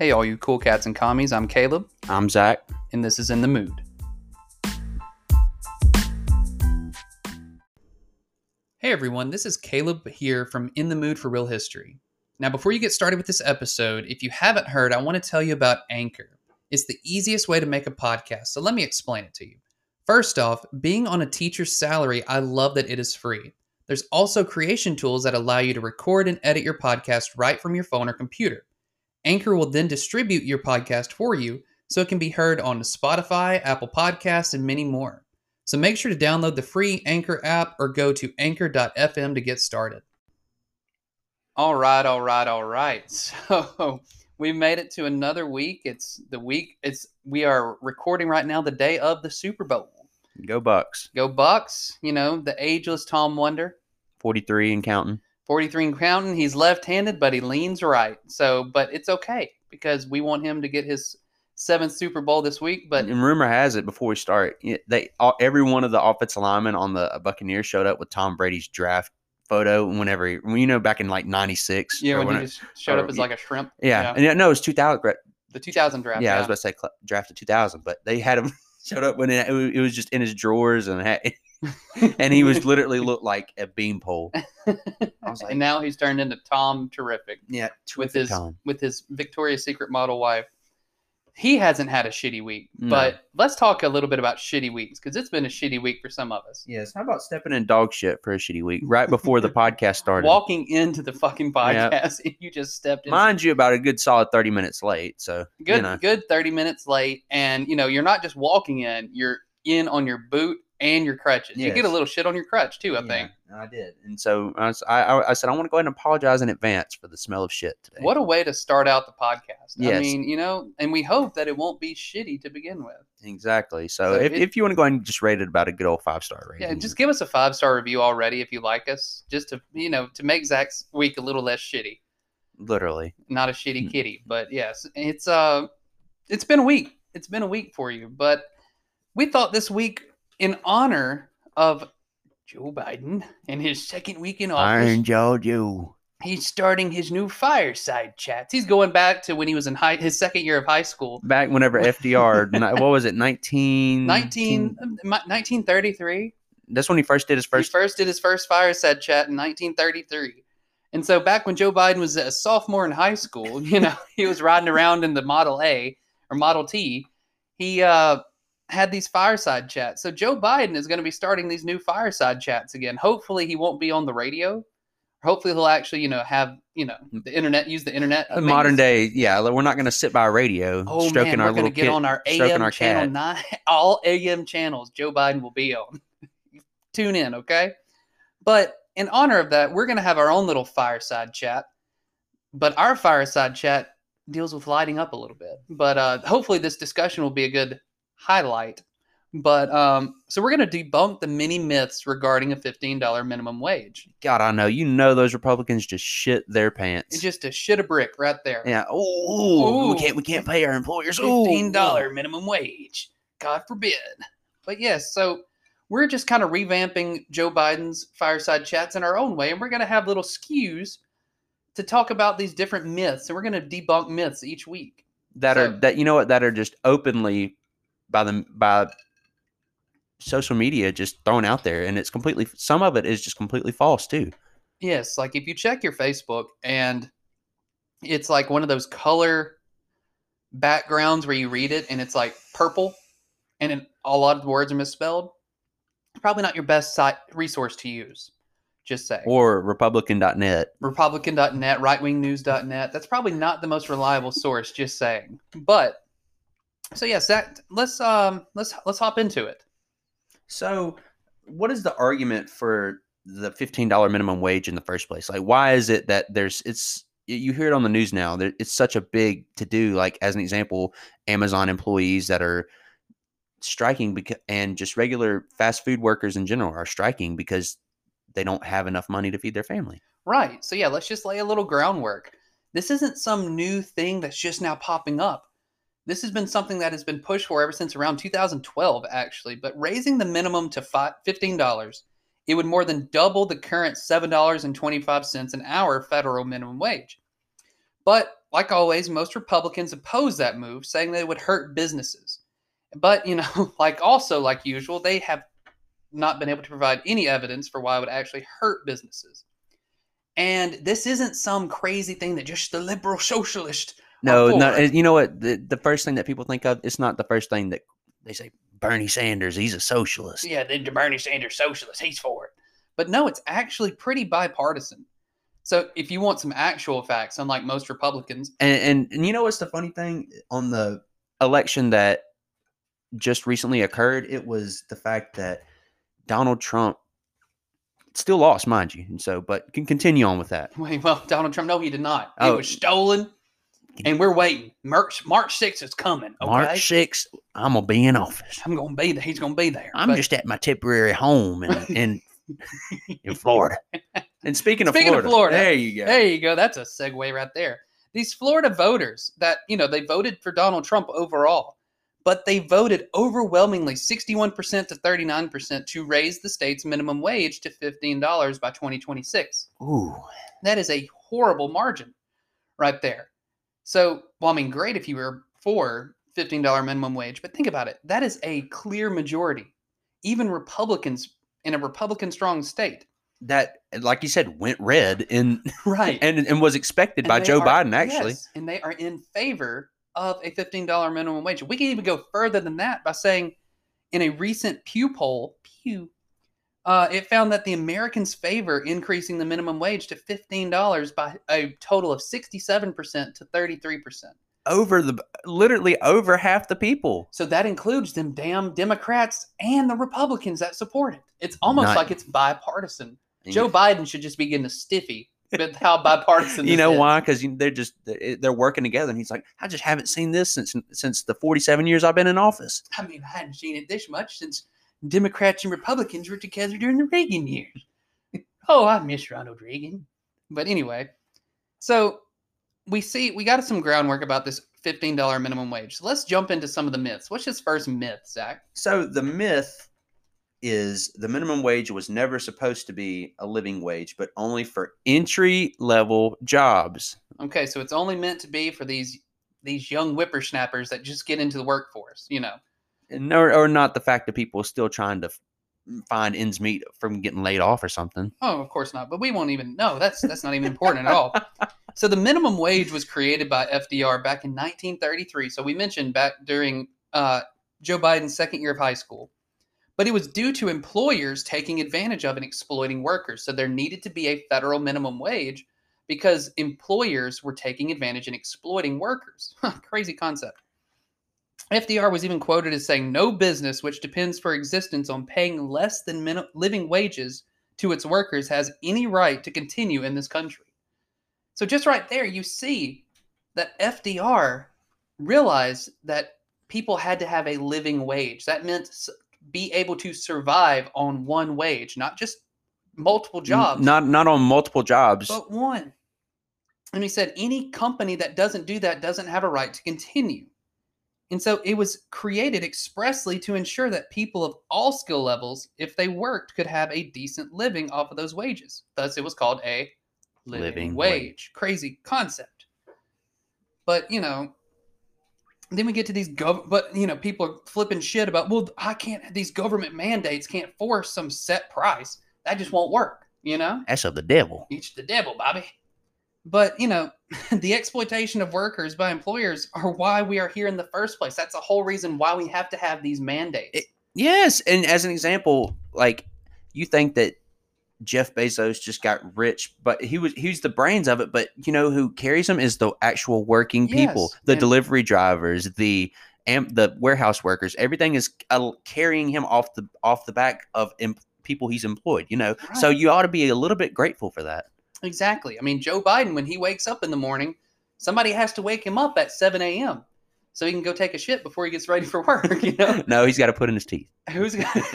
Hey, all you cool cats and commies, I'm Caleb, I'm Zach. and this is In the Mood. Hey everyone, this is Caleb here from In the Mood for Real History. Now, before you get started with this episode, if you haven't heard, I want to tell you about Anchor. It's the easiest way to make a podcast, so let me explain it to you. First off, being on a teacher's salary, I love that it is free. There's also creation tools that allow you to record and edit your podcast right from your phone or computer. Anchor will then distribute your podcast for you so it can be heard on Spotify, Apple Podcasts, and many more. So make sure to download the free Anchor app or go to anchor.fm to get started. All right, all right, all right. So we made it to another week. It's the week it's we are recording right now the day of the Super Bowl. Go Bucs. Go Bucs, you know, the ageless Tom Wonder. 43 and counting. 43 and counting. He's left-handed, but he leans right. So, but it's okay because we want him to get his seventh Super Bowl this week. But and rumor has it before we start, they all, every one of the offensive linemen on the Buccaneers showed up with Tom Brady's draft photo whenever he, you know back in like 96 yeah, or when he it- just showed or- up as like a shrimp. yeah, and yeah, no it was 2000 gra- the 2000 draft. yeah, I was about to say cl- drafted 2000 but they had him showed up when it it was just in his drawers and had, and he was literally looked like a beanpole I was like and now he's turned into Tom Terrific yeah with his Tom. with his Victoria's Secret model wife. He hasn't had a shitty week, No. but let's talk a little bit about shitty weeks because it's been a shitty week for some of us. Yes. How about stepping in dog shit for a shitty week right before the podcast started? Walking into the fucking podcast, and you just stepped in. Mind you, about a good solid 30 minutes late. So, good, you know, good thirty minutes late, and you know you're not just walking in; you're in on your boot and your crutches. You get a little shit on your crutch too. I Yeah, think. I did. And so I, was, I, I said, I want to go ahead and apologize in advance for the smell of shit today. What a way to start out the podcast. I mean, you know, and we hope that it won't be shitty to begin with. Exactly. So, So if, it- if you want to go ahead and just rate it about a good old five star rating. Yeah, just give us a five star review already if you like us, just to you know to make Zach's week a little less shitty. literally. Not a shitty Mm. kitty, but yes, it's uh, it's been a week. It's been a week for you, but we thought this week in honor of Joe Biden and his second week in office, Iron Jaw Jew. he's starting his new fireside chats. He's going back to when he was in high, his second year of high school, Back whenever FDR, what was it, 19? 19, 1933. That's when he first did his First, first. he first did his first fireside chat in 1933. And so back when Joe Biden was a sophomore in high school, you know, he was riding around in the Model A or Model T. He uh, had these fireside chats. So Joe Biden is going to be starting these new fireside chats again. Hopefully, he won't be on the radio. Hopefully, he'll actually, you know, have you know the internet, use the internet. Modern day, yeah. We're not going to sit by a radio Oh stroking man, our we're going little to get kid. on our AM our channel cat. nine, all AM channels. Joe Biden will be on. Tune in, okay? But in honor of that, we're going to have our own little fireside chat. But our fireside chat deals with lighting up a little bit. But uh, hopefully, this discussion will be a good highlight. But um, so we're going to debunk the many myths regarding a fifteen dollar minimum wage. God, I know. You know those Republicans just shit their pants. It's just a shit a brick right there. yeah. Oh, we can't. We can't pay our employers. Fifteen dollar minimum wage. God forbid. But yes, so we're just kind of revamping Joe Biden's fireside chats in our own way, and we're going to have little skews to talk about these different myths, and we're going to debunk myths each week. that So- are that you know what that are just openly by the by social media just thrown out there, and it's completely. Some of it is just completely false too. Yes, like if you check your Facebook and it's like one of those color backgrounds where you read it and it's like purple and a lot of the words are misspelled, probably not your best site resource to use. Just say Or Republican.net. Republican.net, rightwingnews.net. That's probably not the most reliable source, just saying. But so yes, that let's um let's let's hop into it. So, what is the argument for the fifteen dollar minimum wage in the first place? Like, why is it that there's it's you hear it on the news now that it's such a big to do. Like, as an example, Amazon employees that are striking because and just regular fast food workers in general are striking because they don't have enough money to feed their family. Right. So yeah, let's just lay a little groundwork. This isn't some new thing that's just now popping up. This has been something that has been pushed for ever since around 2012, actually. But raising the minimum to $15, it would more than double the current $7.25 an hour federal minimum wage. But like always, most Republicans oppose that move, saying that it would hurt businesses. But, you know, like also like usual, they have not been able to provide any evidence for why it would actually hurt businesses. And this isn't some crazy thing that just the liberal socialist. No, for. no. You know what? The, the first thing that people think of, it's not the first thing that they say. Bernie Sanders, he's a socialist. Yeah, the Bernie Sanders socialist, he's for it. But no, it's actually pretty bipartisan. So if you want some actual facts, unlike most Republicans, And, and and you know what's the funny thing on the election that just recently occurred? It was the fact that Donald Trump still lost, mind you, and so but can continue on with that. Wait, well, Donald Trump, no, he did not. Oh. It was stolen, and we're waiting. March March 6th is coming. Okay? March sixth, I'm gonna be in office. I'm gonna be there. He's gonna be there. I'm But just at my temporary home in in, in Florida. And speaking of Speaking of Florida, Florida, there you go. there you go. That's a segue right there. These Florida voters that you know they voted for Donald Trump overall, but they voted overwhelmingly 61% to 39% to raise the state's minimum wage to $15 by 2026. Ooh, That is a horrible margin right there. So, well, I mean, great if you were for $15 minimum wage, but think about it. That is a clear majority. Even Republicans in a Republican strong state. that like you said went red in Right. and and was expected by Joe are- Biden actually. yes, and they are in favor of a $15 minimum wage. We can even go further than that by saying in a recent Pew poll, Pew, uh, it found that the Americans favor increasing the minimum wage to $15 by a total of 67% to 33%. Over the literally over half the people. So that includes them damn Democrats and the Republicans that support it. It's almost Not- like it's bipartisan. Joe you- Biden should just be getting a stiffy with how bipartisan you know is. why? Because they're just they're working together, and he's like, I just haven't seen this since since the 47 years I've been in office. I mean, I hadn't seen it this much since Democrats and Republicans were together during the Reagan years. Oh, I miss Ronald Reagan. But anyway, so we see we got some groundwork about this $15 minimum wage. So let's jump into some of the myths. What's his first myth, Zach? So the myth is the minimum wage was never supposed to be a living wage, but only for entry level jobs. Okay, so it's only meant to be for these these young whippersnappers that just get into the workforce, you know. And or, or not the fact that people are still trying to find ends meet from getting laid off or something. Oh, of course not. But we won't even no, that's that's not even important at all. So the minimum wage was created by FDR back in 1933. So we mentioned back during uh, Joe Biden's second year of high school. But it was due to employers taking advantage of and exploiting workers. So there needed to be a federal minimum wage because employers were taking advantage and exploiting workers. Crazy concept. FDR was even quoted as saying, No business which depends for existence on paying less than min- living wages to its workers has any right to continue in this country. So, just right there, you see that FDR realized that people had to have a living wage. That meant be able to survive on one wage, not just multiple jobs, Not not on multiple jobs. but one. And he said any company that doesn't do that doesn't have a right to continue. And so it was created expressly to ensure that people of all skill levels, if they worked, could have a decent living off of those wages. Thus, it was called a living, Living wage. wage. Crazy concept. But, you know, then we get to these gov but you know people are flipping shit about well i can't these government mandates can't force some set price that just won't work you know That's of the devil. each the devil, Bobby. But you know, the exploitation of workers by employers are why we are here in the first place. That's the whole reason why we have to have these mandates. It- Yes, and as an example, like you think that Jeff Bezos just got rich, but he was he's the brains of it. But you know who carries him is the actual working people, Yes, the delivery drivers, the am the warehouse workers. Everything is uh, carrying him off the off the back of em- people he's employed. You know, so you ought to be a little bit grateful for that. Exactly. I mean, Joe Biden, when he wakes up in the morning, somebody has to wake him up at 7 a.m. so he can go take a shit before he gets ready for work. You know, no, he's got to put in his teeth. who's got open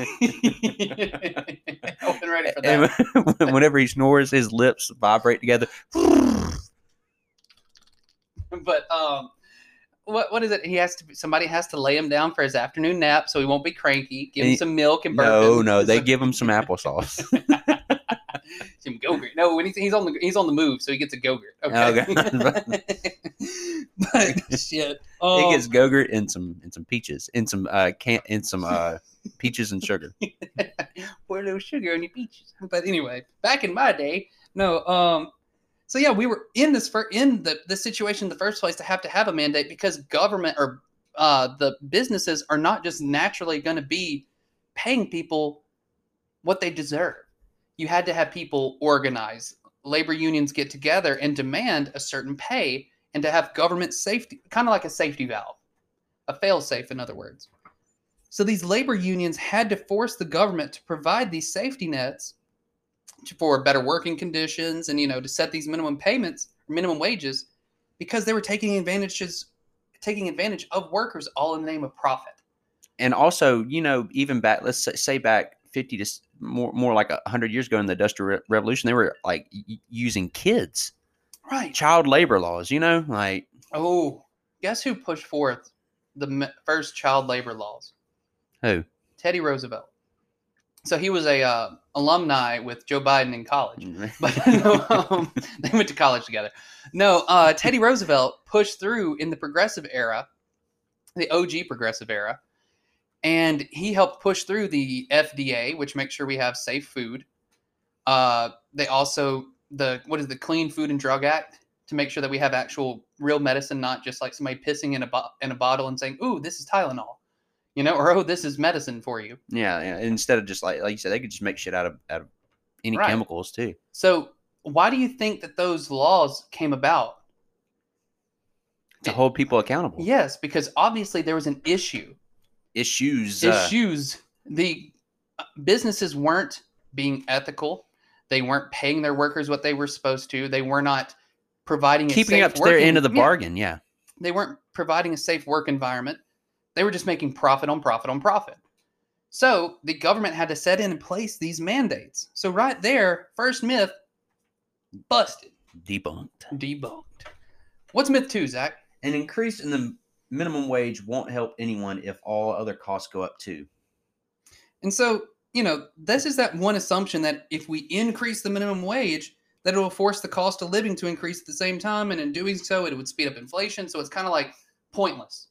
ready for that? And whenever he snores, his lips vibrate together. but um what what is it he has to somebody has to lay him down for his afternoon nap so he won't be cranky give him some milk and burp No, no, they give him some applesauce. Some go-gurt no when he's, he's on the he's on the move so he gets a go-gurt okay, But shit. it Um, gets Gogurt and some and some peaches and some uh can and some uh peaches and sugar. pour a little sugar on your peaches. But anyway, back in my day, no. Um, so yeah, we were in this for in the the situation in the first place to have to have a mandate because government or uh, the businesses are not just naturally going to be paying people what they deserve. You had to have people organize, labor unions get together and demand a certain pay, and to have government safety, kind of like a safety valve, a fail safe, in other words. So these labor unions had to force the government to provide these safety nets for better working conditions and you know to set these minimum payments, minimum wages, because they were taking advantages, taking advantage of workers all in the name of profit. and also, you know, even back, let's say, back fifty to more, more like a hundred years ago in the Industrial Revolution, they were like y- using kids, Right. child labor laws. You know, like Oh, guess who pushed forth the m- first child labor laws? who? Teddy Roosevelt. So he was a uh, alumni with Joe Biden in college. but um, they went to college together. No, uh, Teddy Roosevelt pushed through in the progressive era, the OG progressive era, and he helped push through the FDA, which makes sure we have safe food. Uh, they also the what is the Clean Food and Drug Act to make sure that we have actual real medicine, not just like somebody pissing in a bo- in a bottle and saying, "Ooh, this is Tylenol," you know, or "Oh, this is medicine for you." yeah, yeah. Instead of just like like you said, they could just make shit out of out of any Right. chemicals too. So, why do you think that those laws came about? to hold people accountable. Yes, because obviously there was an issue. Issues. Uh, Issues. The uh, businesses weren't being ethical. They weren't paying their workers what they were supposed to. They were not providing a keeping safe up to their end of the Yeah, bargain. Yeah. they weren't providing a safe work environment. They were just making profit on profit on profit. So the government had to set in place these mandates. So right there, first myth busted, Debunked. debunked. What's myth two, Zach? An increase in the minimum wage won't help anyone if all other costs go up too. And so, you know, this is that one assumption that if we increase the minimum wage, that it will force the cost of living to increase at the same time, and in doing so, it would speed up inflation. So it's kind of like pointless.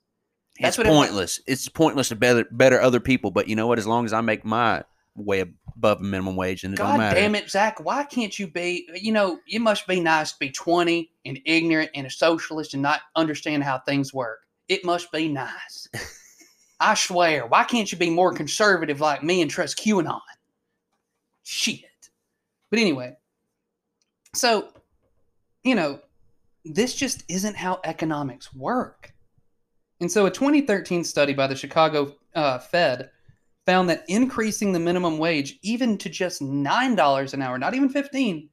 That's it's what it- pointless. it's pointless to better better other people, but you know what? As long as I make my way above minimum wage, then it God don't matter. damn it, Zach! Why can't you be? You know, you must be nice to be twenty and ignorant and a socialist and not understand how things work. It must be nice. I swear. Why can't you be more conservative like me and trust QAnon? Shit. But anyway, so you know, this just isn't how economics work. And so, a 2013 study by the Chicago uh, Fed found that increasing the minimum wage even to just $9 an hour, not even 15,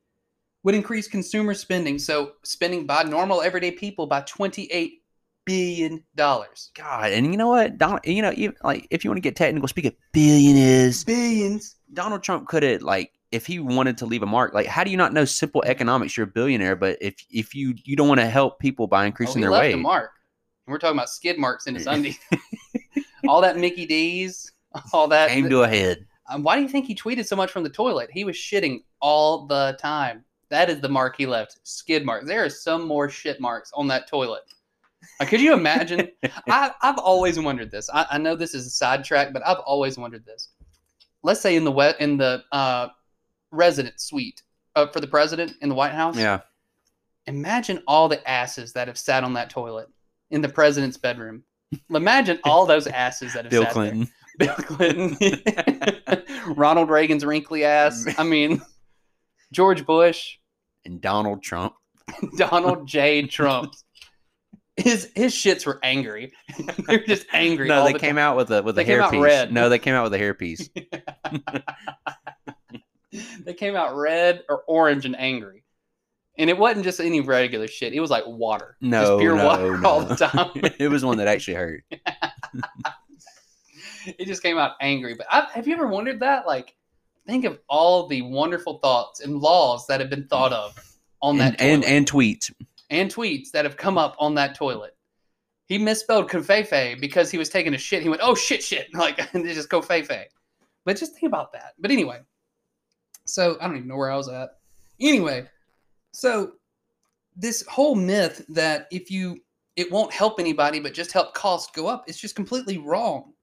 would increase consumer spending. So, spending by normal everyday people by 28 billion dollars. God, and you know what? Donald, you know, even, like if you want to get technical, speak of billionaires. Billions. Donald Trump could have like if he wanted to leave a mark. Like, how do you not know simple economics? You're a billionaire, but if if you you don't want to help people by Oh, increasing he their left wage, a mark. And we're talking about skid marks in his undies. all that Mickey D's, all that. came to a head. Um, why do you think he tweeted so much from the toilet? He was shitting all the time. That is the mark he left. Skid marks. There are some more shit marks on that toilet. Like, could you imagine? I, I've always wondered this. I, I know this is a sidetrack, but I've always wondered this. Let's say in the wet in the uh, resident suite uh, for the president in the White House. Yeah, Imagine all the asses that have sat on that toilet in the president's bedroom. Imagine all those asses that have Bill sat there. Clinton. Bill Clinton, Ronald Reagan's wrinkly ass. I mean, George Bush, and Donald Trump. Donald J. Trump. His his shits were angry. They're just angry. No, they the came time. out with a with They a came out hairpiece. red. No, they came out with a hairpiece. They came out red or orange and angry. And it wasn't just any regular shit. It was like water. No, just pure no, water all the time. it was one that actually hurt. it just came out angry. But I, have you ever wondered that? Like, think of all the wonderful thoughts and laws that have been thought of on And, that toilet. and and tweets. And tweets that have come up on that toilet. He misspelled Covfefe because he was taking a shit. He went, "Oh shit, shit!" Like and just Covfefe. But just think about that. But anyway, so I don't even know where I was at. Anyway, so this whole myth that if you it won't help anybody but just help costs go up. It's just completely wrong.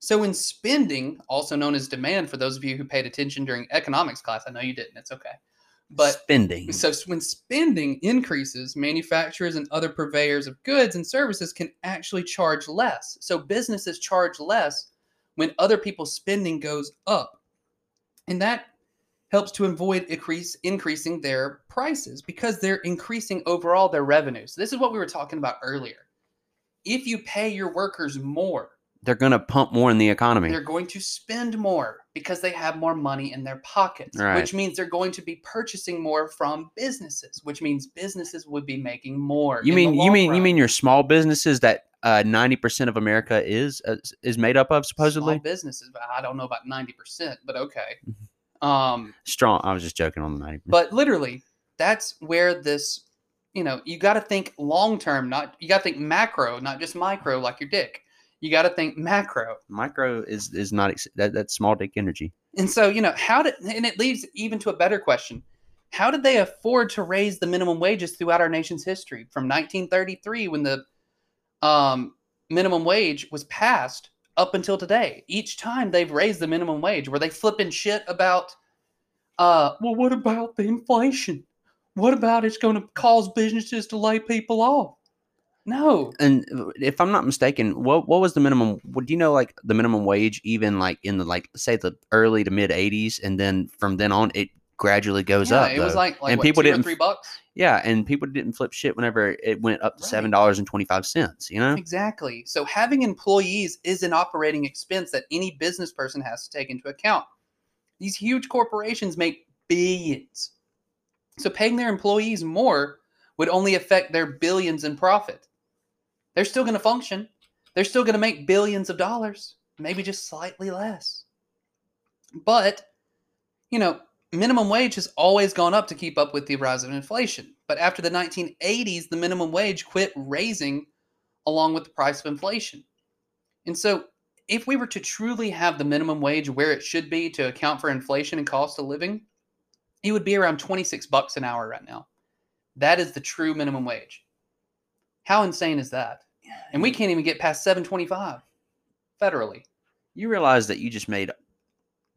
So in spending, also known as demand for those of you who paid attention during economics class, I know you didn't, it's okay. But spending. so when spending increases, manufacturers and other purveyors of goods and services can actually charge less. So businesses charge less when other people's spending goes up. And that helps to avoid increase increasing their prices because they're increasing overall their revenues. This is what we were talking about earlier. If you pay your workers more, They're going to pump more in the economy. they're going to spend more because they have more money in their pockets, Right. which means they're going to be purchasing more from businesses, which means businesses would be making more. You mean you mean you mean your small businesses that uh, ninety percent of America is uh, is made up of supposedly small businesses? But I don't know about ninety percent, but okay. Mm-hmm. Um, strong. I was just joking on the ninety. but literally, that's where this, you know, you got to think long term. Not you got to think macro, not just micro, like your dick. You got to think macro. Micro is is not ex- that that's small dick energy. And so, you know, how did, and it leads even to a better question. How did they afford to raise the minimum wages throughout our nation's history from 1933 when the um, minimum wage was passed up until today? Each time they've raised the minimum wage, were they flipping shit about, uh, well, what about the inflation? What about it's going to cause businesses to lay people off? No. And uh, if I'm not mistaken, what what was the minimum? Do you know? Like the minimum wage, even like in the like say the early to mid '80s, and then from then on, it gradually goes yeah, up. it was like, like And what, people two or didn't- three bucks. yeah, and people didn't flip shit whenever it went up to Right. seven dollars and twenty five cents. You know, Exactly. So having employees is an operating expense that any business person has to take into account. These huge corporations make billions. So paying their employees more would only affect their billions in profit. They're still going to function. They're still going to make billions of dollars, maybe just slightly less. But, you know, minimum wage has always gone up to keep up with the rise of inflation. But after the 1980s, the minimum wage quit raising along with the price of inflation. And so, if we were to truly have the minimum wage where it should be to account for inflation and cost of living, it would be around 26 bucks an hour right now. That is the true minimum wage. How insane is that? And we can't even get past 725 federally. you realize that you just made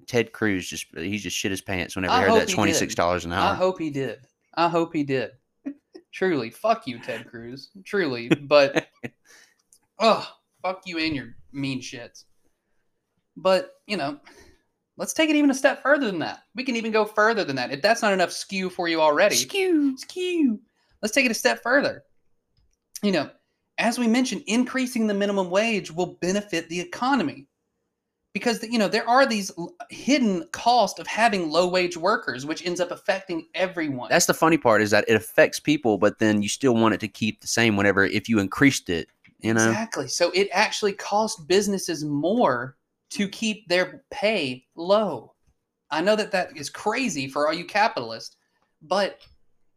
Ted Cruz just he just shit his pants whenever I he heard that twenty six dollars an hour. I hope he did. I hope he did. Truly, fuck you, Ted Cruz. Truly, but oh, fuck you and your mean shits. But you know, let's take it even a step further than that. We can even go further than that. If that's not enough skew for you already, Skew. skew. Let's take it a step further. You know, as we mentioned, increasing the minimum wage will benefit the economy because you know there are these hidden cost of having low wage workers, which ends up affecting everyone. That's the funny part is that it affects people, but then you still want it to keep the same whenever if you increased it. You know, Exactly. So it actually costs businesses more to keep their pay low. I know that that is crazy for all you capitalists, but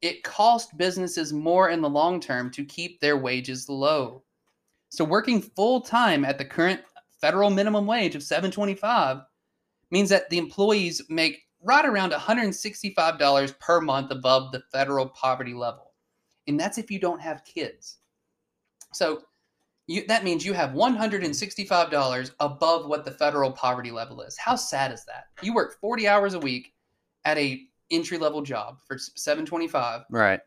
it costs businesses more in the long term to keep their wages low. So working full time at the current federal minimum wage of 725 means that the employees make right around $165 per month above the federal poverty level. And that's if you don't have kids. So you, that means you have $165 above what the federal poverty level is. How sad is that? You work 40 hours a week at a entry level job for 725 right?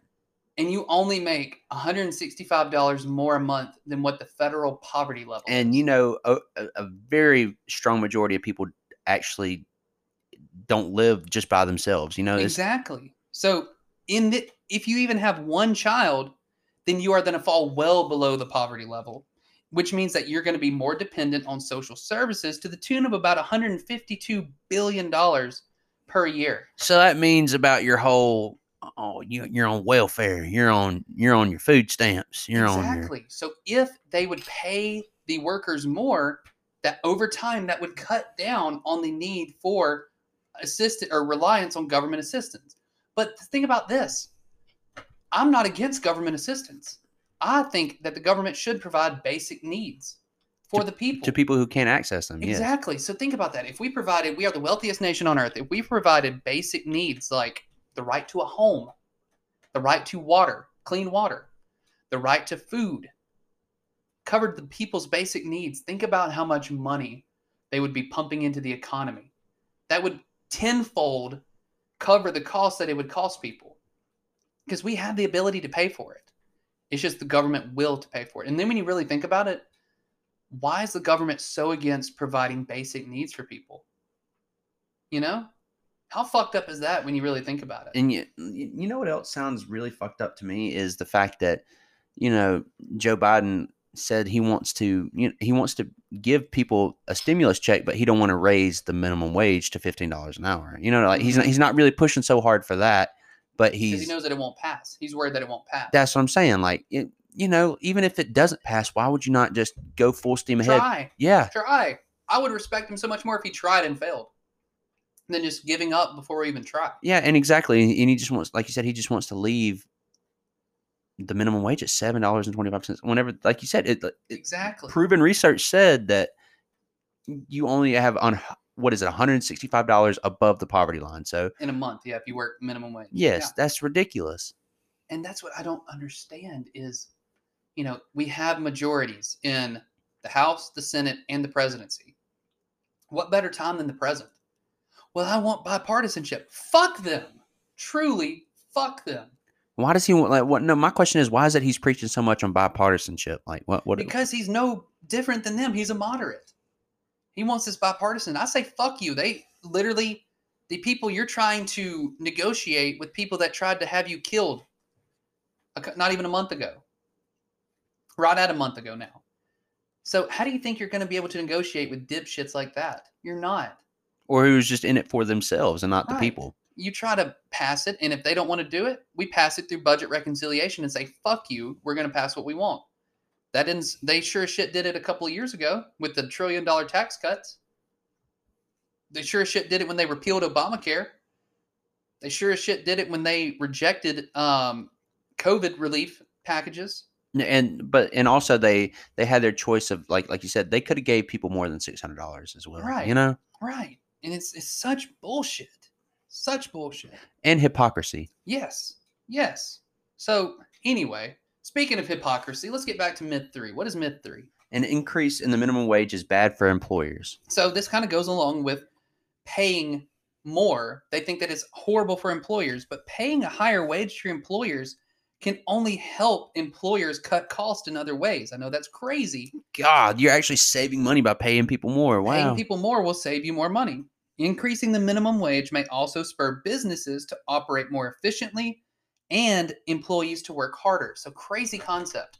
and you only make $165 more a month than what the federal poverty level And you know, a, a very strong majority of people actually don't live just by themselves. You know, Exactly. So in the, if you even have one child, then you are going to fall well below the poverty level, which means that you're going to be more dependent on social services to the tune of about 152 billion dollars per year. so that means about your whole. Oh, you, you're on welfare. You're on. You're on your food stamps. You're on your. exactly. So if they would pay the workers more, that over time that would cut down on the need for assistance or reliance on government assistance. But the thing about this, I'm not against government assistance. I think that the government should provide basic needs for the people. to people who can't access them. Yes. Exactly. So think about that. If we provided, we are the wealthiest nation on earth. If we provided basic needs like the right to a home, the right to water, clean water, the right to food, covered the people's basic needs, think about how much money they would be pumping into the economy. That would tenfold cover the cost that it would cost people because we have the ability to pay for it. It's just the government will to pay for it. And then when you really think about it, why is the government so against providing basic needs for people? You know? How fucked up is that when you really think about it? And you, you know what else sounds really fucked up to me is the fact that, you know, Joe Biden said he wants to, you know, he wants to give people a stimulus check, but he don't want to raise the minimum wage to fifteen dollars an hour. You know, like he's not, mm-hmm. he's not really pushing so hard for that, but he's he knows that it won't pass. He's worried that it won't pass. that's what I'm saying. Like, it, you know, even if it doesn't pass, why would you not just go full steam ahead? Try. Yeah, Try. I would respect him so much more if he tried and failed than just giving up before we even try. yeah, and exactly. And he just wants, like you said, he just wants to leave the minimum wage at seven dollars and twenty five cents. Whenever, like you said, it, it Exactly. proven research said that you only have on what is it, one hundred and sixty five dollars above the poverty line. So In a month, yeah, if you work minimum wage. yes, Yeah. that's ridiculous. and that's what I don't understand is, you know, we have majorities in the House, the Senate, and the presidency. What better time than the present? Well, I want bipartisanship. Fuck them. Truly, fuck them. Why does he want like what? No, my question is why is it he's preaching so much on bipartisanship? Like what? What? Because he's no different than them. He's a moderate. He wants this bipartisan. I say, fuck you. They literally, the people you're trying to negotiate with people that tried to have you killed a not even a month ago. Right at a month ago now. So, how do you think you're going to be able to negotiate with dipshits like that? You're not. or who's just in it for themselves and not the people? You try to pass it, and if they don't want to do it, we pass it through budget reconciliation and say, fuck you, we're going to pass what we want. That didn't, they sure as shit did it a couple of years ago with the trillion dollar tax cuts. They sure as shit did it when they repealed Obamacare. They sure as shit did it when they rejected um, COVID relief packages. And but and also they they had their choice of like like you said they could have gave people more than six hundred dollars as well. Right. You know, Right. And it's, it's such bullshit. Such bullshit. and hypocrisy. Yes. Yes. So, anyway, speaking of hypocrisy, let's get back to myth three. What is myth three? An increase in the minimum wage is bad for employers. So, this kind of goes along with paying more. They think that it's horrible for employers, but paying a higher wage to your employers can only help employers cut costs in other ways. I know that's crazy. God, you're actually saving money by paying people more. Wow. Paying people more will save you more money. Increasing the minimum wage may also spur businesses to operate more efficiently and employees to work harder. So, crazy concept.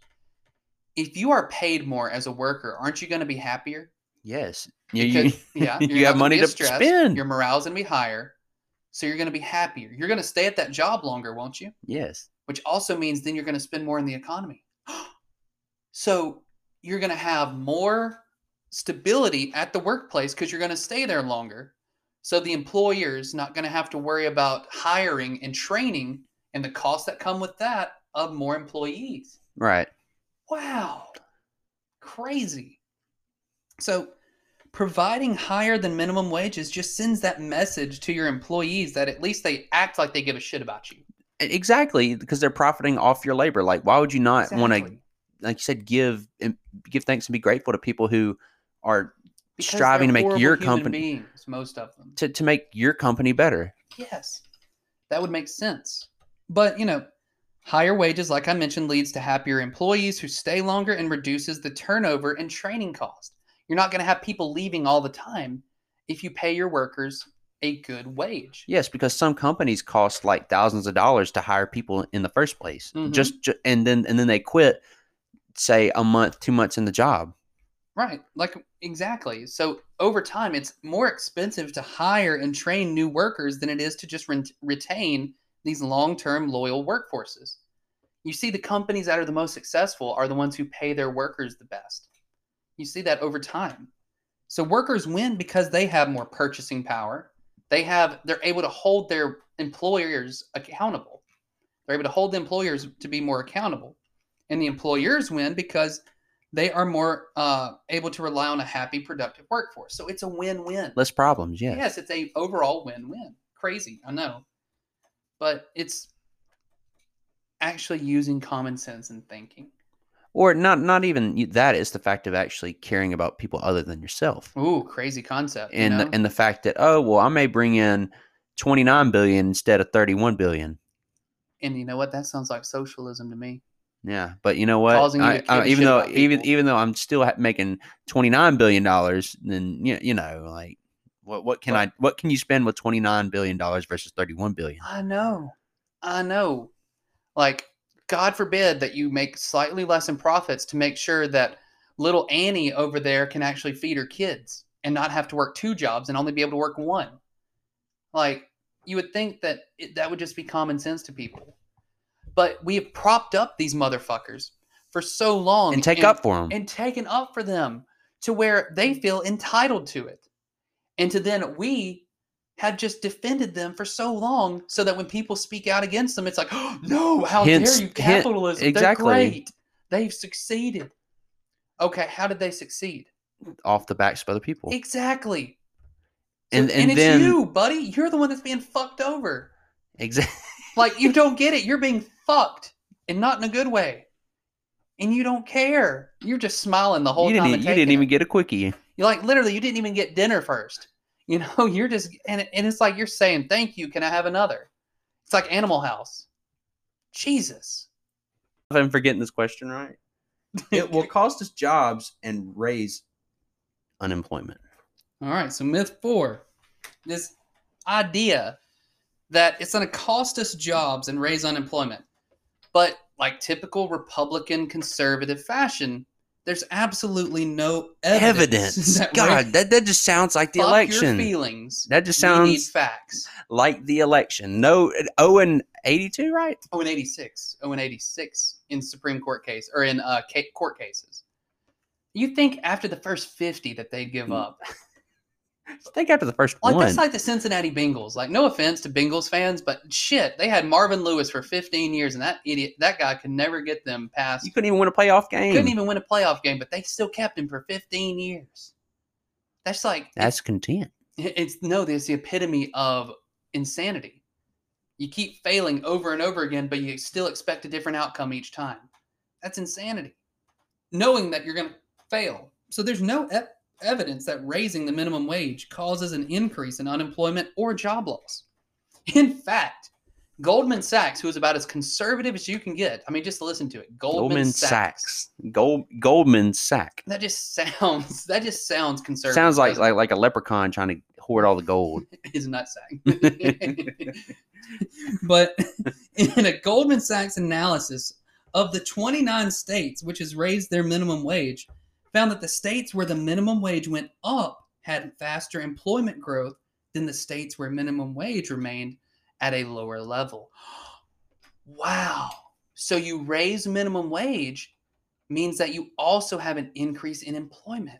If you are paid more as a worker, aren't you going to be happier? yes. You, you, yeah, you have money to stressed, spend. Your morale's going to be higher. So, you're going to be happier. You're going to stay at that job longer, won't you? yes. Which also means then you're going to spend more in the economy. so, you're going to have more stability at the workplace because you're going to stay there longer. So the employer's not going to have to worry about hiring and training and the costs that come with that of more employees. Right. Wow. Crazy. So providing higher than minimum wages just sends that message to your employees that at least they act like they give a shit about you. Exactly, because they're profiting off your labor. Like, why would you not want to, like you said, give and give thanks and be grateful to people who are Because striving to make your company beings, most of them. to, to make your company better. Yes, that would make sense. But, you know, higher wages, like I mentioned, leads to happier employees who stay longer and reduces the turnover and training cost. You're not going to have people leaving all the time if you pay your workers a good wage. Yes, because some companies cost like thousands of dollars to hire people in the first place. Mhm. Just, ju- and then and then they quit, say a month, two months in the job. Right. Like, exactly. So, over time, it's more expensive to hire and train new workers than it is to just re- retain these long term loyal workforces. You see, the companies that are the most successful are the ones who pay their workers the best. You see that over time. So, workers win because they have more purchasing power. They have, they're able to hold their employers accountable. They're able to hold the employers to be more accountable. And the employers win because they are more uh, able to rely on a happy, productive workforce. So it's a win-win. Less problems. Yeah. Yes, it's a overall win-win. Crazy, I know, but it's actually using common sense and thinking. Or not not even that is the fact of actually caring about people other than yourself Ooh, crazy concept. you and know? the, and the fact that oh well i may bring in 29 billion instead of 31 billion and you know what? That sounds like socialism to me. yeah but you know what you I, I, even though even even though i'm still making 29 billion dollars then you, you know like what what can i what can you spend with 29 billion dollars versus 31 billion I know. I know. Like, God forbid that you make slightly less in profits to make sure that little Annie over there can actually feed her kids and not have to work two jobs and only be able to work one. Like, you would think that it, that would just be common sense to people. But we have propped up these motherfuckers for so long and take up for them and taken up for them to where they feel entitled to it. And to then we have just defended them for so long so that when people speak out against them, it's like, oh, no, how Hence- dare you, capitalism. exactly. They're great. They've succeeded. Okay, how did they succeed? off the backs of other people Exactly. So- And- and it's then- you, buddy. You're the one that's being fucked over. exactly Like you don't get it. You're being fucked, and not in a good way. And you don't care. You're just smiling the whole you didn't, time. e- you didn't even get a quickie You're like literally, you didn't even get dinner first. You know, you're just and and it's like you're saying, "Thank you. Can I have another?" It's like Animal House. Jesus. if i'm forgetting this question right it will cost us jobs and raise unemployment All right. So myth four, this idea that it's going to cost us jobs and raise unemployment, but like typical Republican conservative fashion, there's absolutely no evidence. evidence that god that, that just sounds like the fuck election Your feelings. that just sounds facts. like the election no oh and 82 right Oh, in 86. Oh, in 86 in Supreme Court case or in uh, court cases. You think after the first 50 that they'd give Mm, up? I think after the first Like, one that's like the Cincinnati Bengals. Like, no offense to Bengals fans, but shit, they had Marvin Lewis for 15 years, and that idiot, that guy could never get them past. you couldn't even win a playoff game couldn't even win a playoff game, but they still kept him for 15 years. That's like, that's content it's, no, it's the epitome of insanity. You keep failing over and over again, but you still expect a different outcome each time. That's insanity. Knowing that you're going to fail. So there's no e- evidence that raising the minimum wage causes an increase in unemployment or job loss. In fact, Goldman Sachs, who is about as conservative as you can get, I mean, just listen to it. Goldman, goldman Sachs. sachs gold goldman sack That just sounds. That just sounds conservative. sounds like like like a leprechaun trying to hoard all the gold it? not saying. but in a Goldman Sachs analysis of the 29 states which has raised their minimum wage, found that the states where the minimum wage went up had faster employment growth than the states where minimum wage remained at a lower level. Wow. So you raise minimum wage means that you also have an increase in employment.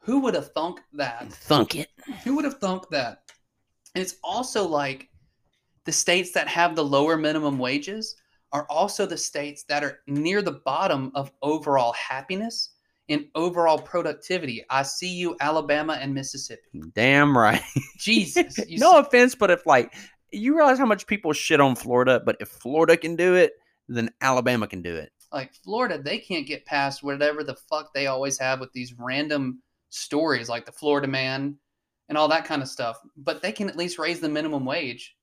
Who would have thunk that? thunk it Who would have thunk that? And it's also like the states that have the lower minimum wages are also the states that are near the bottom of overall happiness and overall productivity. I see you, Alabama and Mississippi. damn right Jesus. No see- offense, but if like you realize how much people shit on Florida, but if Florida can do it, then Alabama can do it. like Florida, they can't get past whatever the fuck they always have with these random stories like the Florida man and all that kind of stuff. But they can at least raise the minimum wage.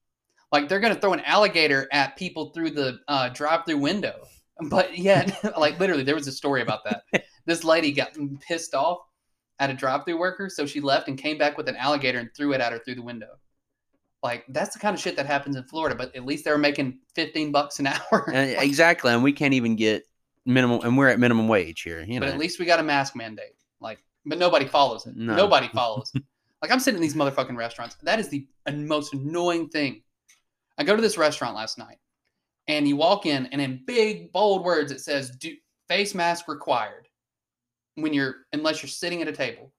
Like they're going to throw an alligator at people through the uh, drive-through window. But yet, like literally, there was a story about that. this lady got pissed off at a drive-through worker, so she left and came back with an alligator and threw it at her through the window. Like that's the kind of shit that happens in Florida. But at least they were making fifteen bucks an hour. Like, exactly, and we can't even get minimum, and we're at minimum wage here. You know, but at least we got a mask mandate. Like, but nobody follows it. No. Nobody follows. it. Like I'm sitting in these motherfucking restaurants. That is the most annoying thing. I go to this restaurant last night, and you walk in, and in big bold words it says "Do face mask required" when you're unless you're sitting at a table.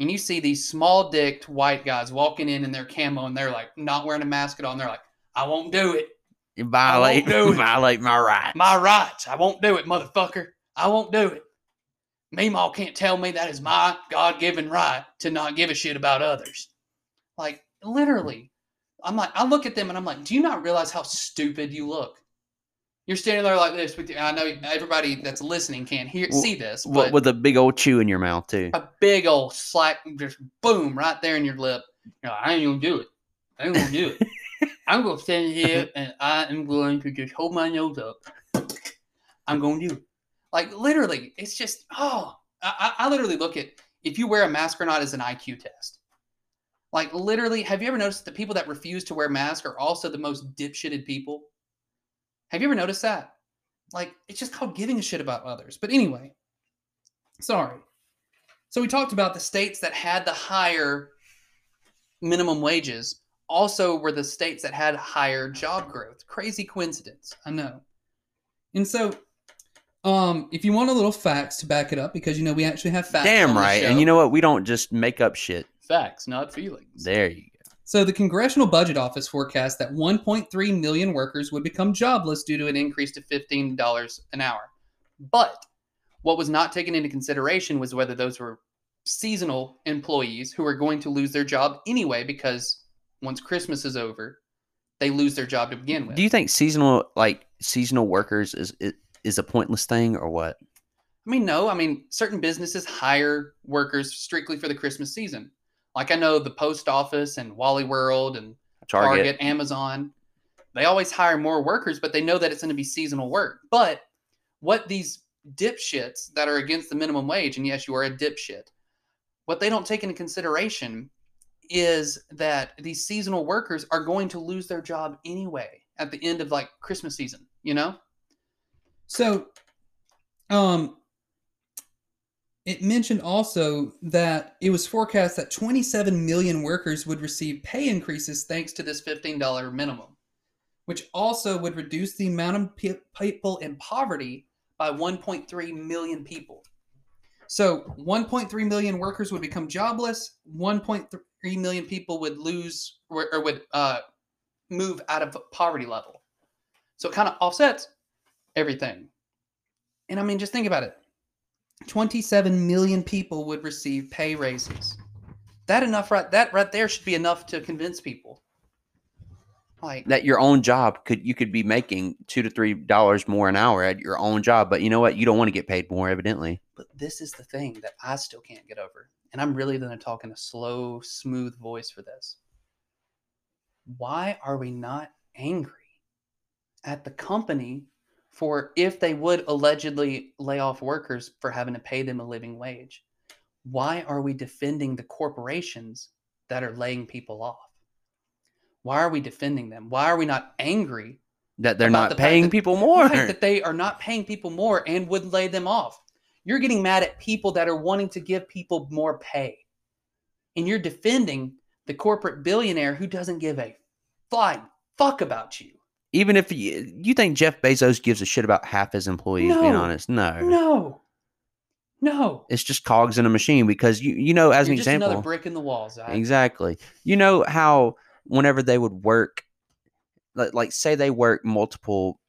And you see these small dicked white guys walking in in their camo, and they're like not wearing a mask at all. And they're like, "I won't do it. You violate do it. violate my rights. My rights. I won't do it, motherfucker. I won't do it. Meemaw can't tell me that is my God given right to not give a shit about others. Like, literally. I'm like, I look at them and I'm like, do you not realize how stupid you look? You're standing there like this with your, I know everybody that's listening can't hear see this, What but with a big old chew in your mouth too. a big old slack, just boom, right there in your lip. You're like, I ain't gonna do it. I ain't gonna do it. I'm gonna stand here and I am going to just hold my nose up. I'm gonna do it. Like literally, it's just oh, I, I I literally look at if you wear a mask or not as an IQ test. Like literally, have you ever noticed the people that refuse to wear masks are also the most dipshitted people? Have you ever noticed that? Like it's just called giving a shit about others. But anyway, sorry. So we talked about the states that had the higher minimum wages also were the states that had higher job growth. Crazy coincidence, I know. And so, um, if you want a little facts to back it up, because you know we actually have facts. Damn on the right. And you know what? We don't just make up shit. facts, not feelings. There you go. So the Congressional Budget Office forecast that 1.3 million workers would become jobless due to an increase to $15 an hour. But what was not taken into consideration was whether those were seasonal employees who are going to lose their job anyway because once Christmas is over, they lose their job to begin with. Do you think seasonal like seasonal workers is is, is a pointless thing or what? I mean, no. I mean, certain businesses hire workers strictly for the Christmas season. Like I know the post office and Wally World and Target. Target, Amazon, they always hire more workers, but they know that it's going to be seasonal work. But what these dipshits that are against the minimum wage, and yes, you are a dipshit, what they don't take into consideration is that these seasonal workers are going to lose their job anyway at the end of like Christmas season, you know? So, um, it mentioned also that it was forecast that 27 million workers would receive pay increases thanks to this $15 minimum, which also would reduce the amount of pe- people in poverty by 1.3 million people. So 1.3 million workers would become jobless. 1.3 million people would lose or, or would uh, move out of poverty level. So it kind of offsets everything. And I mean, just think about it. 27 million people would receive pay raises. That enough right that right there should be enough to convince people. Like that your own job could you could be making two to three dollars more an hour at your own job, but you know what? You don't want to get paid more, evidently. But this is the thing that I still can't get over. And I'm really going to talk in a slow, smooth voice for this. Why are we not angry at the company for if they would allegedly lay off workers for having to pay them a living wage? Why are we defending the corporations that are laying people off? Why are we defending them? Why are we not angry That they're not the paying that- people more. Right, that they are not paying people more and would lay them off. You're getting mad at people that are wanting to give people more pay. And you're defending the corporate billionaire who doesn't give a flying fuck about you. Even if you, you think Jeff Bezos gives a shit about half his employees, being honest, no. No. No. It's just cogs in a machine because you you know, as You're an just example, another brick in the wall, Zach. Exactly. You know how whenever they would work, like, like say they work multiple,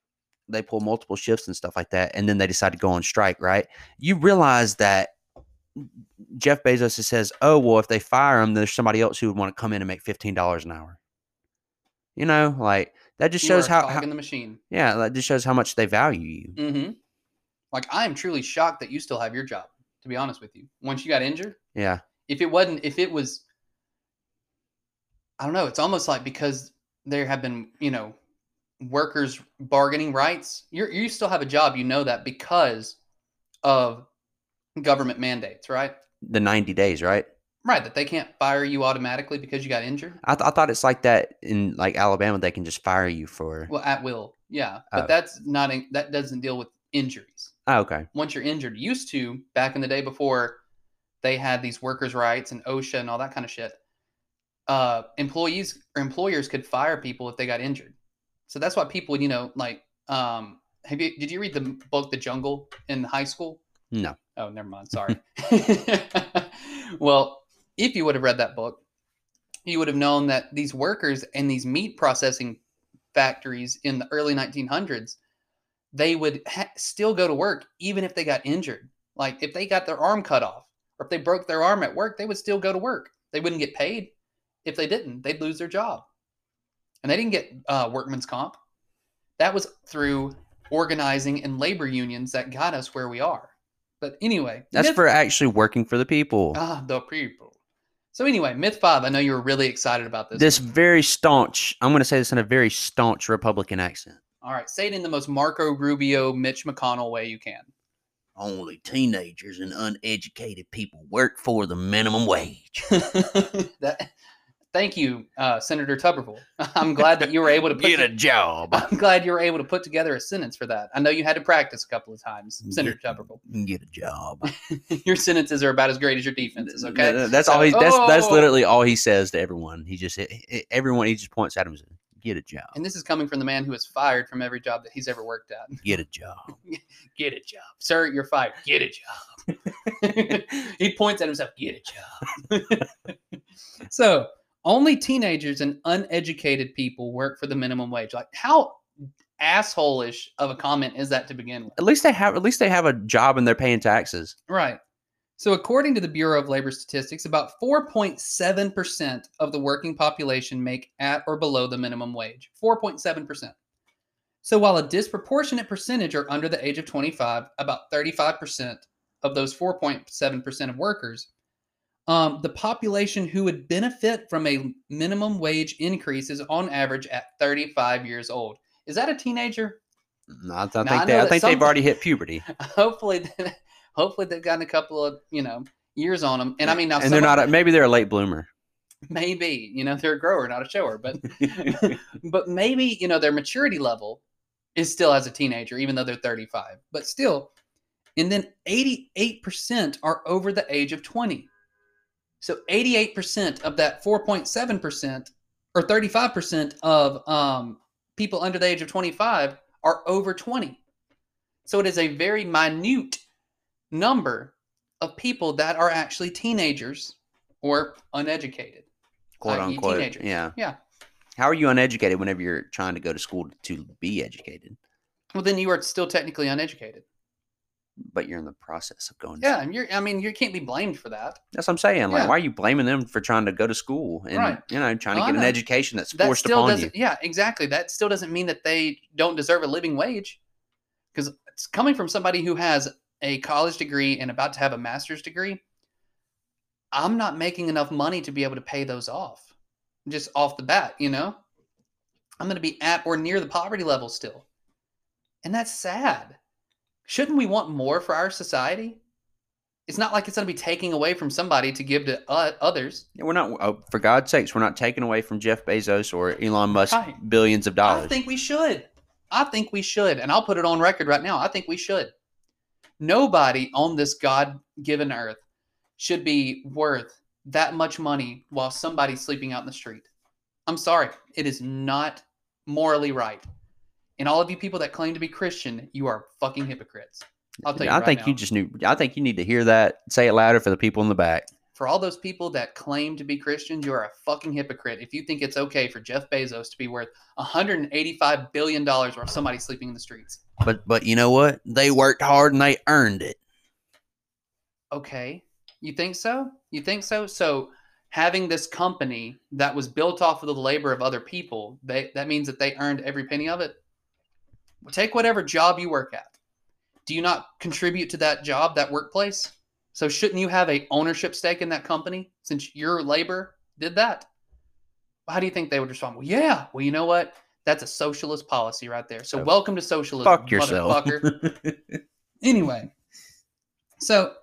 they pull multiple shifts and stuff like that, and then they decide to go on strike, right? You realize that Jeff Bezos says, "Oh well, if they fire him, there's somebody else who would want to come in and make fifteen dollars an hour." You know, like that just You shows how, how in the machine. yeah, that just shows how much they value you. Mm-hmm. Like I am truly shocked that you still have your job, to be honest with you. Once you got injured, Yeah, if it wasn't if it was i don't know it's almost like because there have been you know workers bargaining rights you you still have a job you know that because of government mandates right the ninety days, right? Right that they can't fire you automatically because you got injured I, th- I thought it's like that in like Alabama. They can just fire you for. well at will yeah but Oh. that's not in, that doesn't deal with injuries Oh, okay. once you're injured used to back in the day before they had these workers rights and osha and all that kind of shit uh, employees or employers could fire people if they got injured so that's why people you know like um, have you did you read the book the jungle in high school No. oh never mind sorry well if you would have read that book you would have known that these workers in these meat processing factories in the early 1900s they would ha- still go to work even if they got injured. Like if they got their arm cut off or if they broke their arm at work, they would still go to work. They wouldn't get paid. If they didn't, they'd lose their job. And they didn't get uh, workman's comp. That was through organizing and labor unions that got us where we are. But anyway, That's myth- for actually working for the people. ah the people. So anyway, myth five. I know you were really excited about this. this very staunch, I'm going to say this in a very staunch Republican accent. All right, say it in the most Marco Rubio, Mitch McConnell way you can. Only teenagers and uneducated people work for the minimum wage. that, thank you, uh, Senator Tuberville. I'm glad that you were able to put Get a job. I'm glad you were able to put together a sentence for that. I know you had to practice a couple of times, Senator Get- Tuberville. Get a job. your sentences are about as great as your defenses. Okay, That's So- all he. That's that's Oh! literally all he says to everyone. He just everyone. He just points at him and says, "Get a job. and this is coming from the man who was fired from every job that he's ever worked at. Get a job." Get a job, sir. You're fired. Get a job. he points at himself. Get a job. so only teenagers and uneducated people work for the minimum wage. Like how assholish of a comment is that to begin with? At least they have. At least they have a job and they're paying taxes. Right. So, according to the Bureau of Labor Statistics, about 4.7% of the working population make at or below the minimum wage. 4.7%. So, while a disproportionate percentage are under the age of 25, about 35% of those 4.7% of workers, um, the population who would benefit from a minimum wage increase is on average at 35 years old. Is that a teenager? No, I, th- I Now, I think they, I that think some- they've already hit puberty, hopefully, hopefully they've gotten a couple of you know years on them. And I mean, now and they're not. A, maybe they're a late bloomer. maybe you know they're a grower, not a shower, but but maybe you know their maturity level is still as a teenager, even though they're 35. But still, and then 88% are over the age of 20. So 88% of that 4.7% or 35% of um, people under the age of 25 are over 20. So it is a very minute number of people that are actually teenagers or uneducated. quote unquote. teenagers. Yeah. Yeah. How are you uneducated whenever you're trying to go to school to be educated, Well, then you are still technically uneducated. But you're in the process of going? to Yeah, and you're. I mean, you can't be blamed for that. That's what I'm saying. Like, Yeah. why are you blaming them for trying to go to school and Right. you know trying to get an education that's That forced still upon doesn't. you? Yeah, exactly. That still doesn't mean that they don't deserve a living wage, because it's coming from somebody who has a college degree and about to have a master's degree. I'm not making enough money to be able to pay those off, just off the bat. You know, I'm going to be at or near the poverty level still, and that's sad. Shouldn't we want more for our society? It's not like it's going to be taking away from somebody to give to uh, others. Yeah, We're not, oh, for God's sakes, we're not taking away from Jeff Bezos or Elon Musk Right. billions of dollars. I think we should. I think we should. And I'll put it on record right now. I think we should. Nobody on this God given earth should be worth that much money while somebody's sleeping out in the street. I'm sorry. It is not morally right. And all of you people that claim to be Christian, you are fucking hypocrites. I'll tell you I right think now. you just knew. I think you need to hear that. Say it louder for the people in the back. for all those people that claim to be Christians, you are a fucking hypocrite if you think it's okay for Jeff Bezos to be worth 185 billion dollars while somebody's sleeping in the streets. But but you know what? They worked hard and they earned it. Okay. You think so? You think so? So having this company that was built off of the labor of other people, they that means that they earned every penny of it. Take whatever job you work at. Do you not contribute to that job, that workplace? So shouldn't you have a ownership stake in that company since your labor did that? How do you think they would respond? Well, yeah. Well, you know what? That's a socialist policy right there. So So welcome to socialism, Fuck yourself. motherfucker. Anyway, so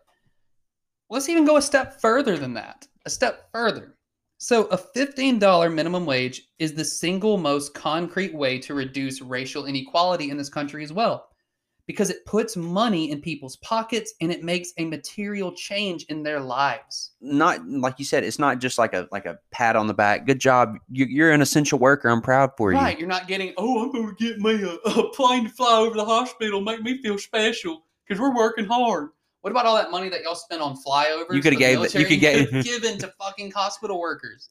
let's even go a step further than that. A step further. So, a $15 minimum wage is the single most concrete way to reduce racial inequality in this country as well, because it puts money in people's pockets and it makes a material change in their lives. not like you said. It's not just like a like a pat on the back. Good job. You, you're an essential worker. I'm proud for you. Right. You're not getting, oh, I'm going to get me a, a plane to fly over the hospital, make me feel special because we're working hard. What about all that money that y'all spent on flyovers? You coulda for the gave- you could get- given to fucking hospital workers.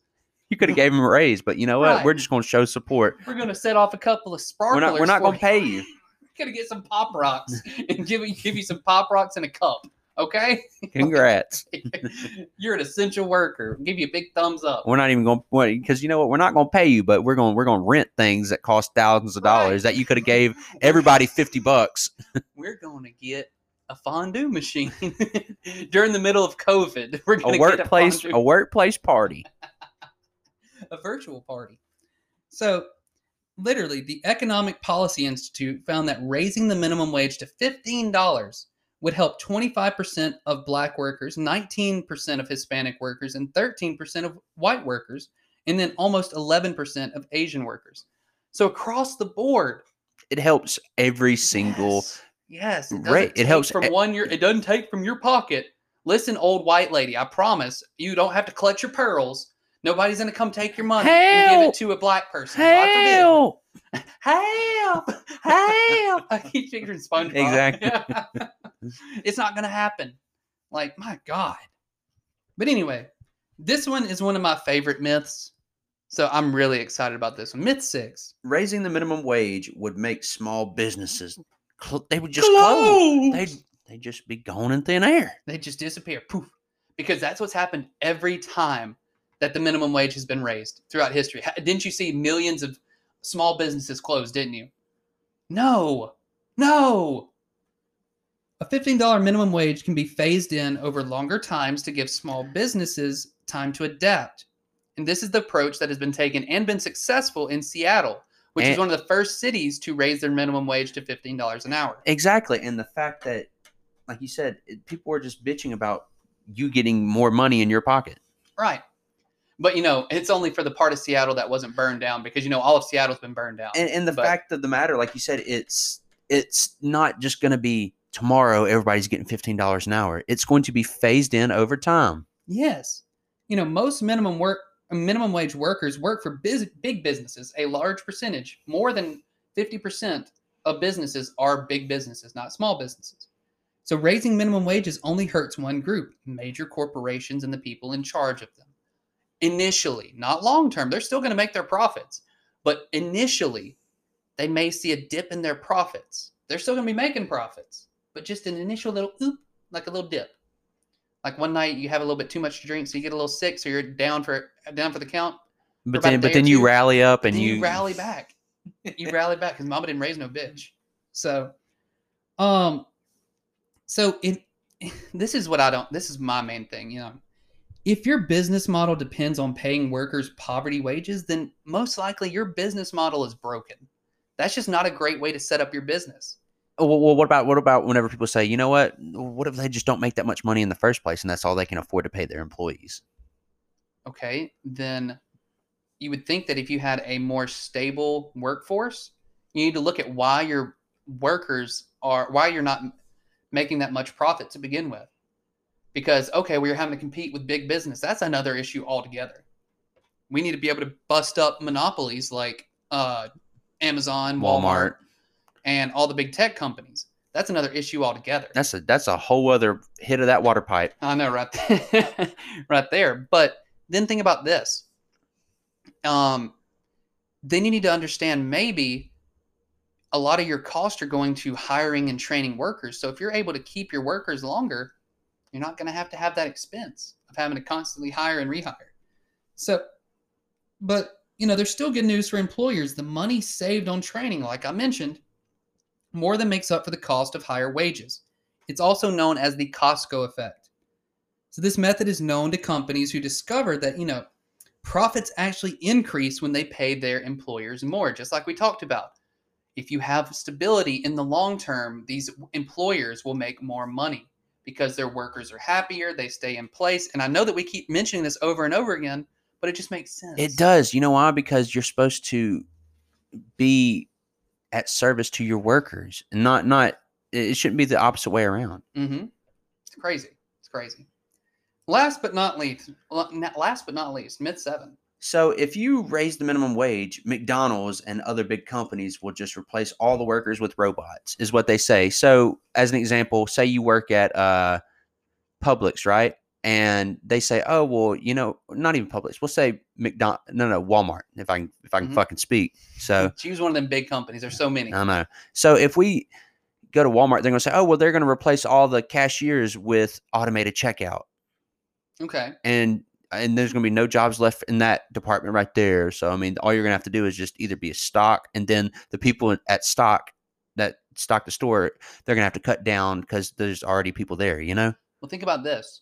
You could have gave him a raise, but you know what? Right. We're just going to show support. We're gonna set off a couple of We're sparklers. not. We're not going to pay you. We're gonna get some pop rocks and give you give you some pop rocks in a cup. Okay, Congrats. you're an essential worker. Give you a big thumbs up. we're not even going to because you know what? We're not going to pay you, but we're going we're going to rent things that cost thousands of dollars Right. that you could have gave everybody fifty bucks. We're going to get a fondue machine during the middle of COVID. We're going A to workplace get a workplace party. a virtual party. So, literally, the Economic Policy Institute found that raising the minimum wage to $15 would help 25% of black workers, 19% of Hispanic workers, and 13% of white workers, and then almost 11% of Asian workers. So, across the board, It helps every single Yes. Yes, it, Right, it helps from one year. It doesn't take from your pocket. Listen, old white lady, I promise you don't have to clutch your pearls. Nobody's gonna come take your money and give it to a black person. Hell. Help! Help! I keep figuring SpongeBob. Exactly. it's not gonna happen. Like my God. But anyway, this one is one of my favorite myths. So I'm really excited about this one. Myth six. Raising the minimum wage would make small businesses cl- they would just close. They'd they'd just be gone in thin air. they just disappear poof. Because that's what's happened every time that the minimum wage has been raised throughout history. Didn't you see millions of small businesses closed didn't you? No. No. A $15 minimum wage can be phased in over longer times to give small businesses time to adapt. And this is the approach that has been taken and been successful in seattle which is one of the first cities to raise their minimum wage to $15 an hour Exactly, and the fact that, like you said, it, people were just bitching about you getting more money in your pocket. Right. But you know, it's only for the part of Seattle that wasn't burned down because you know all of Seattle's been burned down. And, and the But- fact of the matter, like you said, it's it's not just going to be tomorrow. Everybody's getting fifteen dollars an hour. It's going to be phased in over time. yes. You know, most minimum work minimum wage workers work for bus- big businesses. A large percentage, more than 50% of businesses are big businesses, not small businesses. So raising minimum wages only hurts one group, major corporations and the people in charge of them. Initially, not long term, they're still going to make their profits, but initially they may see a dip in their profits. They're still going to be making profits, but just an initial little oop, like a little dip. Like one night you have a little bit too much to drink, so you get a little sick, so you're down for down for the count. But then, but then you two, rally up and you, you rally back. You rally back because mama didn't raise no bitch. So, um, so it this is what I don't. This is my main thing. You know, if your business model depends on paying workers poverty wages, then most likely your business model is broken. That's just not a great way to set up your business. Oh, well, well, what about what about whenever people say, you know what? What if they just don't make that much money in the first place, and that's all they can afford to pay their employees? okay, then you would think that if you had a more stable workforce, you need to look at why your workers are why you're not making that much profit to begin with. Because okay, we are having to compete with big business. That's another issue altogether. We need to be able to bust up monopolies like uh, Amazon, Walmart, Walmart. And all the big tech companies. That's another issue altogether. That's a that's a whole other hit of that water pipe. I know, right there, right there. But then think about this. Um, then you need to understand maybe a lot of your costs are going to hiring and training workers. So if you're able to keep your workers longer, you're not going to have to have that expense of having to constantly hire and rehire. So, but you know, there's still good news for employers. The money saved on training, like I mentioned, more than makes up for the cost of higher wages. It's also known as the Costco effect. So this method is known to companies who discover that, you know, profits actually increase when they pay their employers more, just like we talked about. If you have stability in the long term, these employers will make more money because their workers are happier, they stay in place. And I know that we keep mentioning this over and over again, but it just makes sense. It does. You know why? Because you're supposed to be at service to your workers, not not. It shouldn't be the opposite way around. Mm-hmm. It's crazy. It's crazy. Last but not least, last but not least, myth seven. So if you raise the minimum wage, McDonald's and other big companies will just replace all the workers with robots, is what they say. So as an example, say you work at uh, Publix, right? And they say, oh well, you know, not even Publix. We'll say McDonald, no, no, Walmart. If I can, if I can Mhm. fucking speak. So Choose one of them big companies. There's so many. I know. So if we go to Walmart, they're going to say, "Oh, well, they're going to replace all the cashiers with automated checkout." Okay. and and there's going to be no jobs left in that department right there. So I mean, all you're going to have to do is just either be a stock, and then the people at stock that stock the store, they're going to have to cut down because there's already people there. You know, Well, think about this.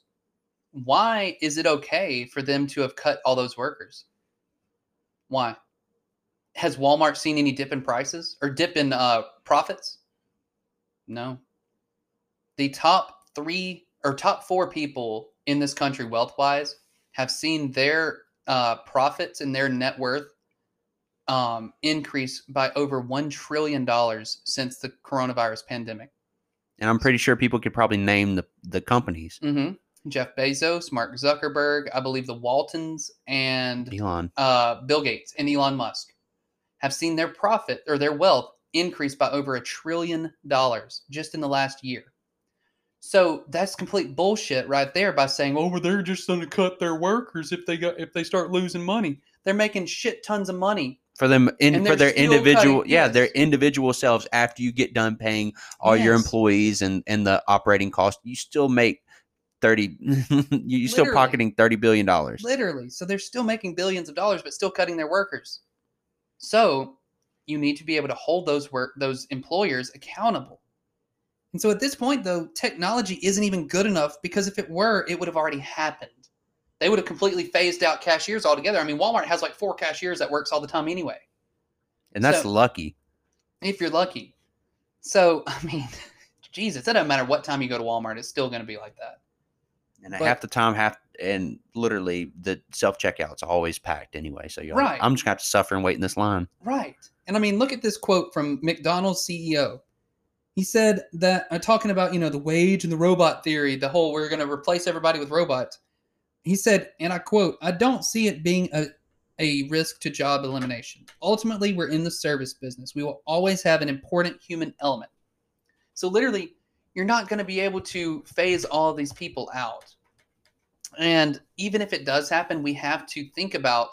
Why is it okay for them to have cut all those workers? Why? Has Walmart seen any dip in prices or dip in uh, profits? No. The top three or top four people in this country, wealth wise, have seen their uh, profits and their net worth um, increase by over $1 trillion since the coronavirus pandemic. and I'm pretty sure people could probably name the the companies. hmm Jeff Bezos, Mark Zuckerberg, I believe the Waltons, and Elon, uh, Bill Gates and Elon Musk have seen their profit or their wealth increase by over a trillion dollars just in the last year. So that's complete bullshit right there by saying, "Oh, well, they're just going to cut their workers if they got if they start losing money." They're making shit tons of money. for them in for their individual, cutting- yeah, their individual selves after you get done paying all your employees and and the operating cost, you still make thirty. you still Literally. pocketing thirty billion dollars. Literally. So they're still making billions of dollars, but still cutting their workers. So you need to be able to hold those work those employers accountable. And so at this point, though, technology isn't even good enough because if it were, it would have already happened. They would have completely phased out cashiers altogether. I mean, Walmart has like four cashiers that works all the time anyway, And that's So- lucky. if you're lucky. So I mean, Jesus, it doesn't matter what time you go to Walmart, it's still going to be like that. And But- half the time, half and literally the self checkout's always packed anyway. So you're Right. like, I'm just gonna have to suffer and wait in this line. Right. And I mean, look at this quote from McDonald's CEO. He said that uh, talking about, you know, the wage and the robot theory, the whole we're going to replace everybody with robots. He said, and I quote, I don't see it being a, a risk to job elimination. Ultimately, we're in the service business. We will always have an important human element. So, literally, you're not going to be able to phase all these people out. And even if it does happen, we have to think about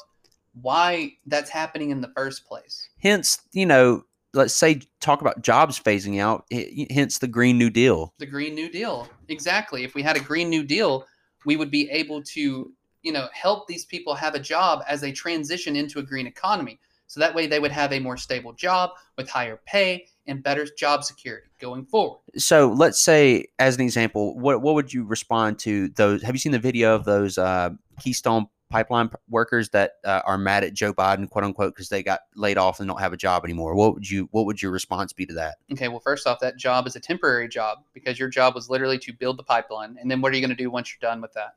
why that's happening in the first place. Hence, you know, let's say talk about jobs phasing out. Hence the Green New Deal. the green new deal exactly if we had a green new deal we would be able to you know help these people have a job as they transition into a green economy so that way they would have a more stable job with higher pay and better job security going forward So let's say, as an example, what what would you respond to those? Have you seen the video of those uh, Keystone Pipeline workers that uh, are mad at Joe Biden, quote unquote, because they got laid off and don't have a job anymore? What would you What would your response be to that? okay well first off that job is a temporary job because your job was literally to build the pipeline and then what are you going to do once you're done with that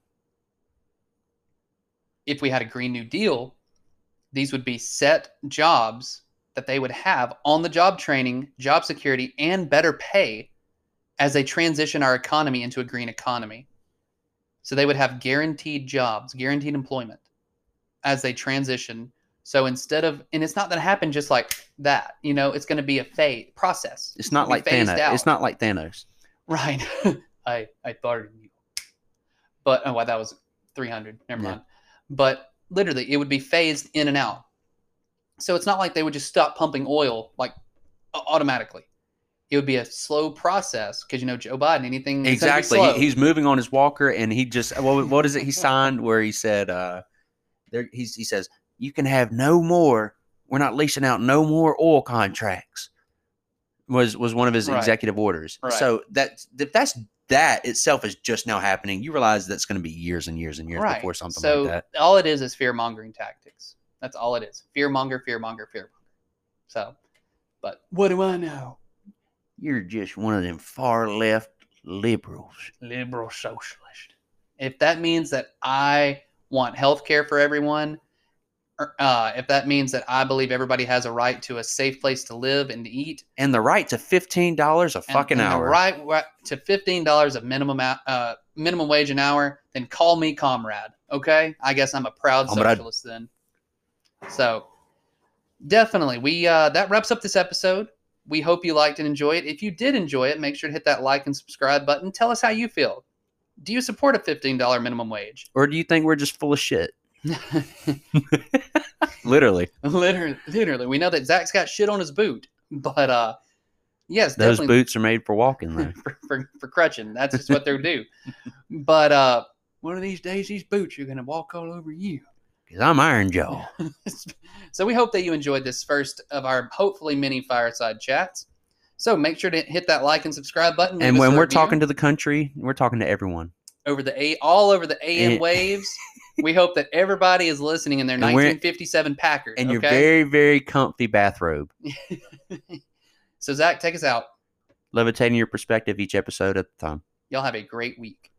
if we had a green new deal these would be set jobs that they would have on the job training job security and better pay as they transition our economy into a green economy so they would have guaranteed jobs guaranteed employment as they transition so instead of and it's not going to happen just like that you know it's going to be a phase process It's not like Thanos. out. It's not like Thanos. Right. I I thought of you. But oh well, that was three hundred. Never Yeah. mind. But literally it would be phased in and out. So it's not like they would just stop pumping oil like automatically. It would be a slow process because you know Joe Biden, anything is gonna be Exactly. He, he's moving on his walker, and he just what, what is it he signed where he said uh, there he's, he says you can have no more. We're not leasing out no more oil contracts. Was was one of his Right. executive orders. Right. So that if that's that itself is just now happening, you realize that's going to be years and years and years right. before something so like that. all it is is fear mongering tactics. That's all it is. Fear monger, fear monger, fear monger. So, but what do I know? You're just one of them far left liberals. liberal socialist. If that means that I want health care for everyone, uh, if that means that I believe everybody has a right to a safe place to live and to eat, And the right to fifteen dollars a and- fucking and the hour. right, right to fifteen dollars of minimum uh, minimum wage an hour, then call me comrade. Okay, I guess I'm a proud Comrade. socialist then. So definitely, we uh, that wraps up this episode. We hope you liked and enjoyed. It. If you did enjoy it, make sure to hit that like and subscribe button. Tell us how you feel. Do you support a fifteen dollar minimum wage? Or do you think we're just full of shit? Literally. literally, literally, we know that Zach's got shit on his boot, but uh, Yes, Those definitely boots are made for walking though. for, for, for crutching. That's just what they do. But uh, one of these days, these boots are going to walk all over you. Because I'm Iron Joe. so we hope that you enjoyed this first of our hopefully many fireside chats. So make sure to hit that like and subscribe button. And when we're review talking to the country, we're talking to everyone. over the a all over the AM And- waves, we hope that everybody is listening in their And 1957 Packard. And your very, very comfy bathrobe. so Zach, take us out. Levitating your perspective each episode at a time. Y'all have a great week.